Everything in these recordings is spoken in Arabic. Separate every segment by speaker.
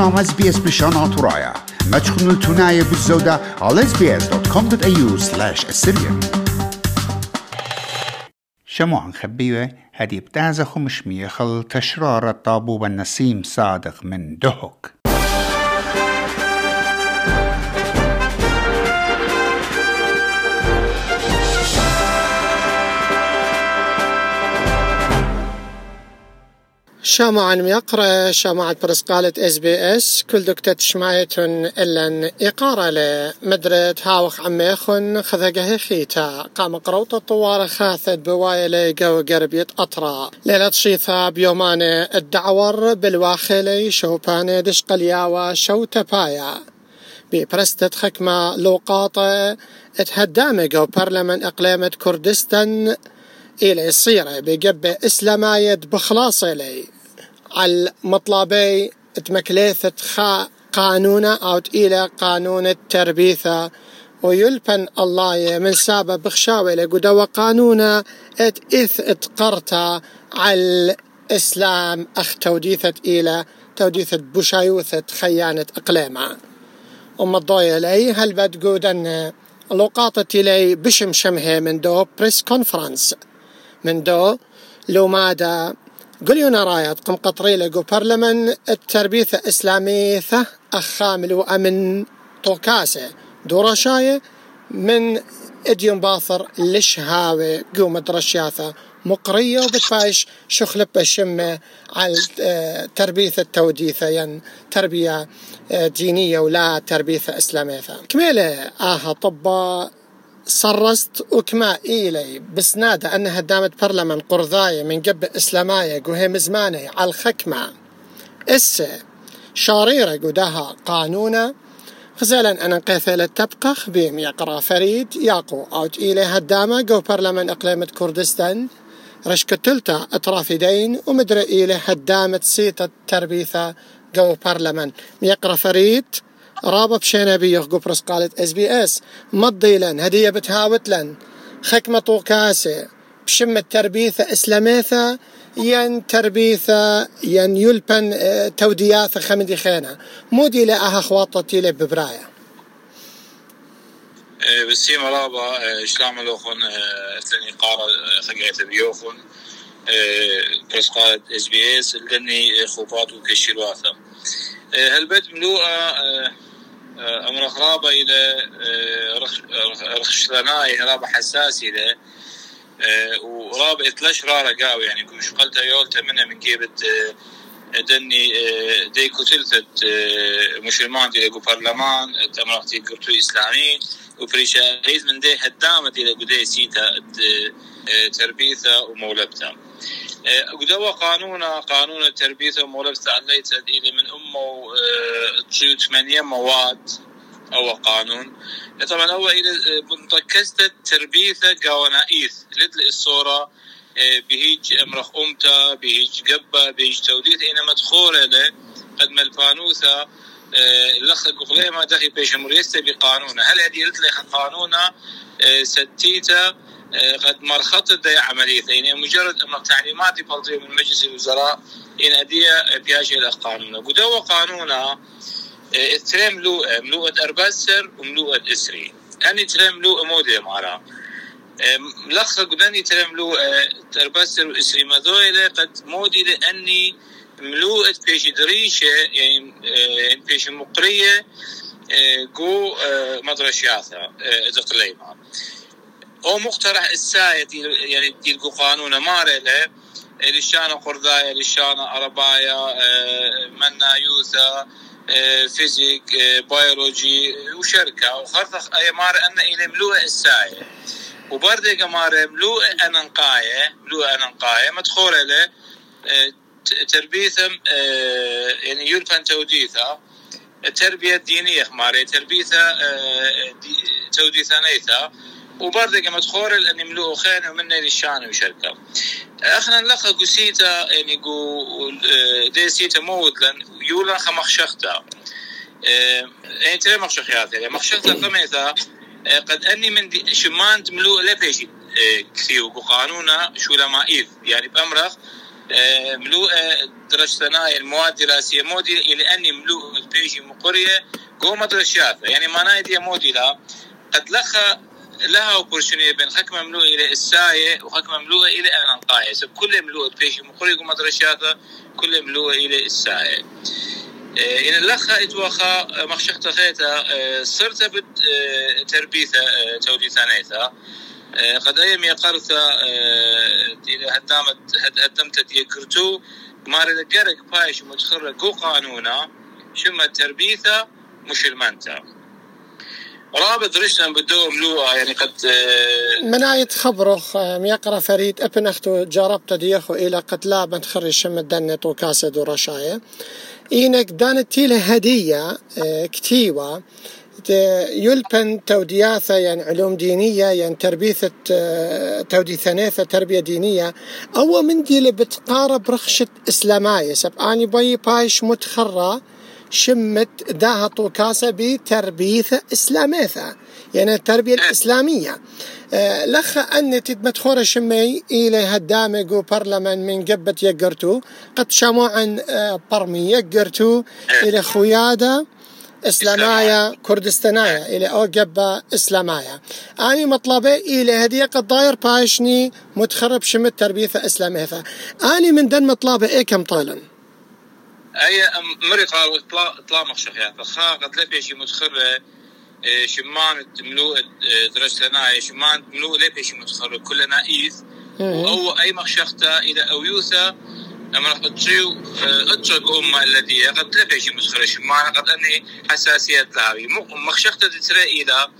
Speaker 1: برنامج اس بي اس بشان ترايا ما تخنوا التناية بالزودة على sbs.com.au slash assyrian شموعا خبيوة هدي بتازة خمشمية خل تشرار الطابوب النسيم صادق من دهك
Speaker 2: شامعا يقرأ شامعة برسقالة إس بي إس كل دكتة شمايتون إلا إقارة لمدرد هاوخ عميخن خذقه خيتا. قام قروط الطوارة خاثت بوايا ليقو قربية أطرا ليلة شيثا بيومان الدعور بالواخلي شوبان دشق الياوى شو تبايا ببرستة خكمة لوقاطة اتهدامقو برلمان إقليمة كردستان إلى صيرة بقبة إسلامايد بخلاص إلي على مطلبي تمكليثة خا قانونا أو إلى قانون التربيثة. ويلبن الله من سابة بخشاوي لقدوة قانونا إت إث اتقرتا على الإسلام أخ توديثة إلى توديثة بشايوثة خيانة أقليمة. أم الضوية لي هل بتقود أن لقاطة لي بشم شمه من دو بريس كونفرنس؟ من دو لو مادا قليونا رايت قم قطري لقو. برلمان التربيثة إسلاميثة أخامل وأمن طوكاسة دورشاية من اديوم باثر لشهاوي قوم درشياثة مقرية وبتفايش شخلب الشمة على تربية التوديثة يعني تربية دينية ولا تربية إسلامية كميلة آها طبا صرست وكما إيلي بسنادة أنها دامت برلمان قرضاية من قبل إسلاماية قوهي مزماني على الخكمة. إسا شاريرة قداها قانونا. خزالا أنا قيثلة تبقى خبيم يقرأ فريد ياقو. أوت إيلي هدامة قو برلمان إقليمة كردستان. رشكتلتا دين. ومدري إيلي هدامة سيطة تربيثة. قو برلمان يقرأ فريد. رابا بشينا بيوخ قبرس قالت اس بي اس مضي لن هدية بتهاوت لن خكمة طوكاسة. بشمة تربيثة إسلاميثة ين تربيثة ين يلبن تودياثة خمدي خينا مودي لأها خواطتي ببرايا
Speaker 3: بسي مرابا شلام لوخن اثلني قارة خقيت بيوخن. بس قالت اس بي اس لاني خوفات وكشيرواثة هالبيت ملوءة أمر خرابة إلى رخشلناي رابة حساسي إلى ورابة اتلاش رارة قاوي. يعني كوش قلتا يولتا منها من كيبت دني دي كتلتت مسلمان دي برلمان تمرقتي قرطو إسلامي وبريشاهيز من دي هدامت إلى قدي سيتا تربيثة ومولبتها قدوا قانونا قانون التربية ومولبتة عليت إلى من أمه تشيو ثمانية مواد أو قانون. طبعا هو إلى بنطكست التربية قوانائيث لدل الصورة بهيج أمرخ أمتا بهيج قبة بهيج توديث إنما مدخولة له قد ملفانوثة لخ قغليما دخي بيش مريسته بقانونه هل هذه قلت لك قانونا ستيتا؟ قد مرخط دي عملية يعني مجرد أن تعليمات يفضل من مجلس الوزراء إن أدية بياجي إلى قانونا. قدوة قانونا تري ملوء ملوءة أرباسر وملوءة إسري. أني تري ملوء مودي مارا. ملخ قداني تري ملوء أرباسر وإسري مذويلة قد مودي لأني ملوءة بيش دريشة يعني بيش مقرية جو مدرشياثة دقليما أو مقترح الساية يعني تلقوا قانون مارة له لشانة قرضاية لشانة عرباية منا يوثا فيزيك بيولوجي وشركة. وخرطخ أي مارة أن إلى ملوء الساية. وبردق مارة ملوء أننقاية. ملوء أننقاية. مدخولة له تربيثم يعني يلفن توديثا التربية الدينية ماري تربيثا توديثانيثا وبرضه قامت خورل إني ملوء خين ومنه للشان وشركة. أخنا نلقى قسيتا يعني قو دي سيتا موت لن يولا خمخشختا يعني ترى مخشخيات يعني مخشختا قميتا قد إني من دي شمان ملوء لبيشي كثير وقانونا شو لما ايث يعني بأمرخ ملوءة درجة ثنايا المواد الدراسية مودي إلى أني ملوء بيجي مقرية جو مدرسات يعني ما نايدي مودي لا قد لخى لها وبرشنية بين خك مملوء إلى الساية وخك مملوء إلى الأنقاية كل مملوء بيجي مقرية جو مدرسات كل مملوء إلى الساية. إن اللخة إتوخا مخشخة خيتا صرت بد تربيثة تودي ثانيتا قد أيام يقرثا إذا هدامت هدمت ديكرتو ماري لقرق بايش متخرج جو قانونا شما تربيثة مش المنتا رابط رشنا بدو ملوءة يعني قد
Speaker 2: مناية خبرخ ميقرا فريد أبن أختو جربت ديخو إلى قد لا بنتخرج شم دنة وكاسة دو رشاية إينك دانت تيله هدية كتيوة. يلبن تودياثة يعني علوم دينية يعني تربيثة تودي ثنيثة تربية دينية. أو من دي اللي بتقارب رخشة إسلامية. سب أني باي بايش متخرى شمت داها طوكاسة بتربيثة إسلاميثة يعني التربية الإسلامية. آه لخ أن تتمدخور شمي إلى هدامة جو برلمان من قبت يقرتو. قد شمو عن آه برمي يقرتو. إلى خويادة إسلامايا كردستانايا إلى أو قبة إسلامايا أني مطلبة إلى هدية قد داير بايشني متخرب شمت تربية إسلامية أني من دن مطلبة إيه كم طالن
Speaker 3: أي مري قالوا اطلاع اطلاع مخشخ فخا قد لبيشي متخرة شمان ملوء درجة ثنايا شمان ملوء لبيشي متخرة كلنا إيث. أو أي مخشخته إذا أويوثا أما راح تصيو أترك أمة الذي قد لبيشي متخرة شمان قد أني حساسية لاوي مخشخته تترى إذا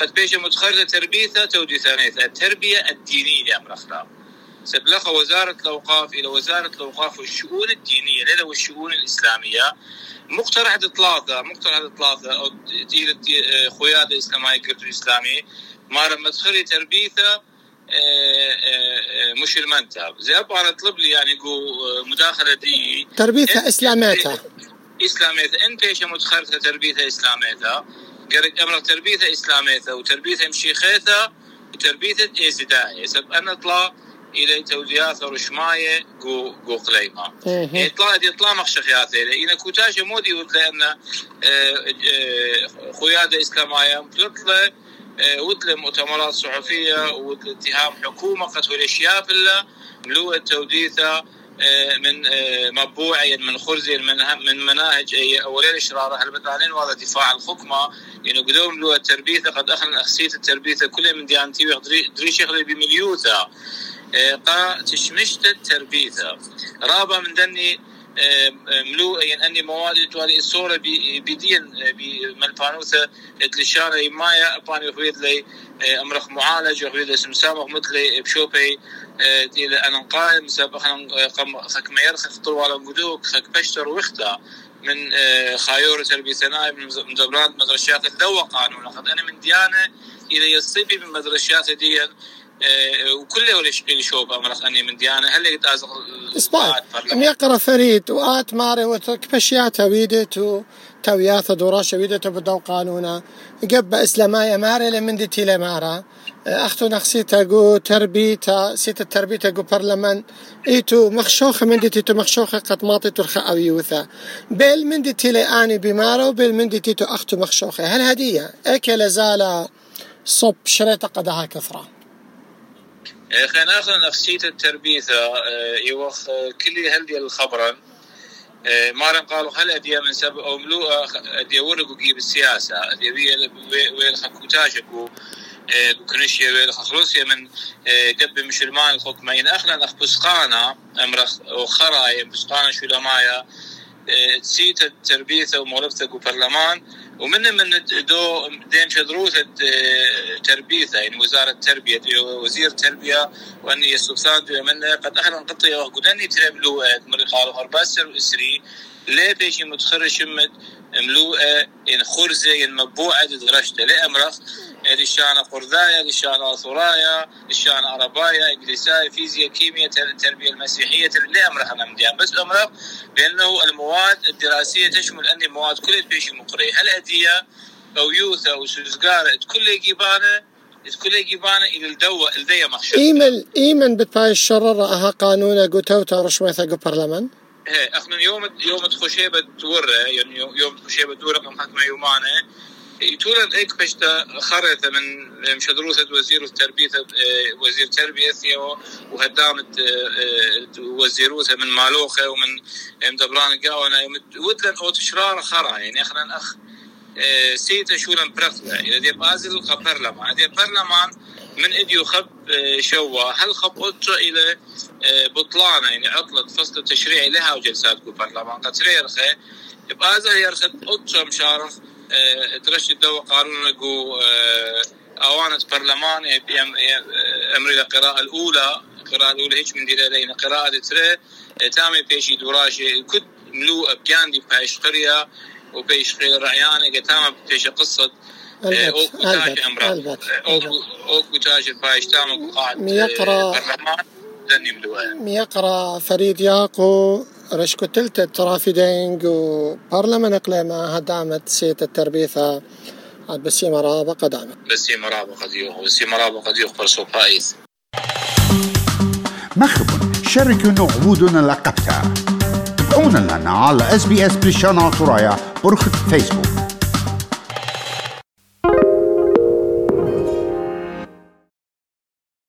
Speaker 3: قد بيشي متخرة تربيته تودي ثانية. التربية الدينية أمر أخلاق سبلغ وزارة الأوقاف إلى وزارة الأوقاف والشؤون الدينية لدى والشؤون الإسلامية. مقترح ثلاثة مقترح ثلاثة أو تيرة خيادة إسلامية كرتو إسلامي. ما تخلي تربيته مش المنتب زي أبغى أطلب لي يعني مداخلة دي.
Speaker 2: تربيتها إسلاميتها
Speaker 3: إسلاميتها إن بيش متخرجة تربيتها إسلاميتها قرق أمر تربيتها إسلاميتها وتربيتها مشيخيتها وتربيتها إيزدائي سب أنا أطلع إلى توزيعات رشماية جو جو قليما اطلاع دي اطلاع مخشخيات إلى إن كوتاش مودي لأن خيادة إسلامية. مطلطلة وتل مؤتمرات صحفية وتل اتهام حكومة قد الأشياء فلا ملوء التوديثة من مطبوع من خرزي من من مناهج اي اولين الشرارة هل بدلين وهذا دفاع الحكمة. يعني قدوم لو التربية قد اخذنا اخسيت التربية كل من ديانتي دري شغلي بمليوثة. قا تشمشت تربيتها رابع من دني ملو يعني أني مواد توالي الصورة بدين بملفانوثة تلشانة يمايا باني خويد لي أمرخ معالج وخويد اسم سامخ مثل بشوبي إلى أنا قائم سابقا خك مير خك طوال قدوك خك بشتر وختا من خايور تربية ثنائي من مدبرات مدرسات الدوا قانون أنا من ديانة اذا يصيبي من مدرسات دي وكل اللي شوف امرخ اني من ديانه هل يتازق
Speaker 2: أسبوع أم يقرأ فريد وآت ماري وترك بشياتا ويدت توياثا دوراشا ويدت بدو قانونا. قب اسلامايا ماري لمن دي تيلي مارا. أختو نخسيتا جو تربيتا سيتا تربيتا جو برلمان. إيتو مخشوخة من دي تيتو مخشوخة قد ماطي ترخى أو يوثا. بيل من دي تيلي آني بمارا وبيل من دي تيتو أختو مخشوخة. هل هدية؟ اكي لزالة صب شريطة قدها كثرة.
Speaker 3: خلينا ناخذ نفسية التربية يوخ كل هل الخبرا ما قالوا هل اديا من سبب أو ملوء اديا ورقوا جيب السياسة اديا ويل خكوتاشكو كنشيا ويل خروسيا من قب مشلمان الحكمة إن أخنا أخ بسقانا أمرخ وخراي بسقانا شو لمايا تسيت التربية ومولفته برلمان ومن من دو دين شدروثة تربية يعني وزارة التربية وزير التربية وأني السلطان من قد أخذ قطية وقدني تربلو مري قالوا هرباسر وإسري ليه بيشي متخرج شمت ملوءة إن خرزة إن مبوعة درجته لأمرخ لشان قرذايا لشان ثرايا لشان عربايا انجليزايا فيزياء كيمياء التربيه المسيحيه لامرخ الامديان بس امرخ بانه المواد الدراسيه تشمل اني مواد كل بيشي مقري الاديه أو يوثا أو سوزقارة كل جيبانه تكون جيبانا إلى الدوا الدية مخشب
Speaker 2: إيمن إيمن بتباي الشرر أها قانون قوتوتا رشميثا قو برلمان
Speaker 3: هي اخنا يوم يوم تخشيبة تورة يعني يوم تخشيبة تورة محكمة يومانه يتولد إيك بشتا خريطة من مشدروسة وزير التربية وزير تربية وهدامة وزيروسة من مالوخة ومن مدبران قاونا ودلن أو تشرار خرا. يعني أخنا اخ سيتا شولن برخلة إذا دي بازل برلمان دي برلمان من اديو خب شوا هل خب أتو إلى بطلانة يعني عطلة فصل التشريعي لها وجلسات كو برلمان قد رخي بازل يرخد أتو مشارخ درشت الدو قانون جو اوانه برلمان أمر القراءه الأولى. القراءه الأولى هيك من دي لنا قراءة ترى تامي بيشي دوراشي كد ملو ابجاندي بايش قريه وبيش خير رعيانه قتام بيش قصة أوكو تاج امراض أوكو تاج بايش تام قاعد برلمان دني ملوها
Speaker 2: ميقرا فريد ياقو رشكو تلت ترافيدينج وبرلمان إقليمة هدامت سيت التربيثة بسي مرابة قدامة
Speaker 3: بسي مرابة قد يوخ بسي مرابة قد يوخ برسو بايث
Speaker 1: مخب شاركوا عبودنا لقبتها تابعونا لنا على اس بي اس بريشانا ترايا برخة فيسبوك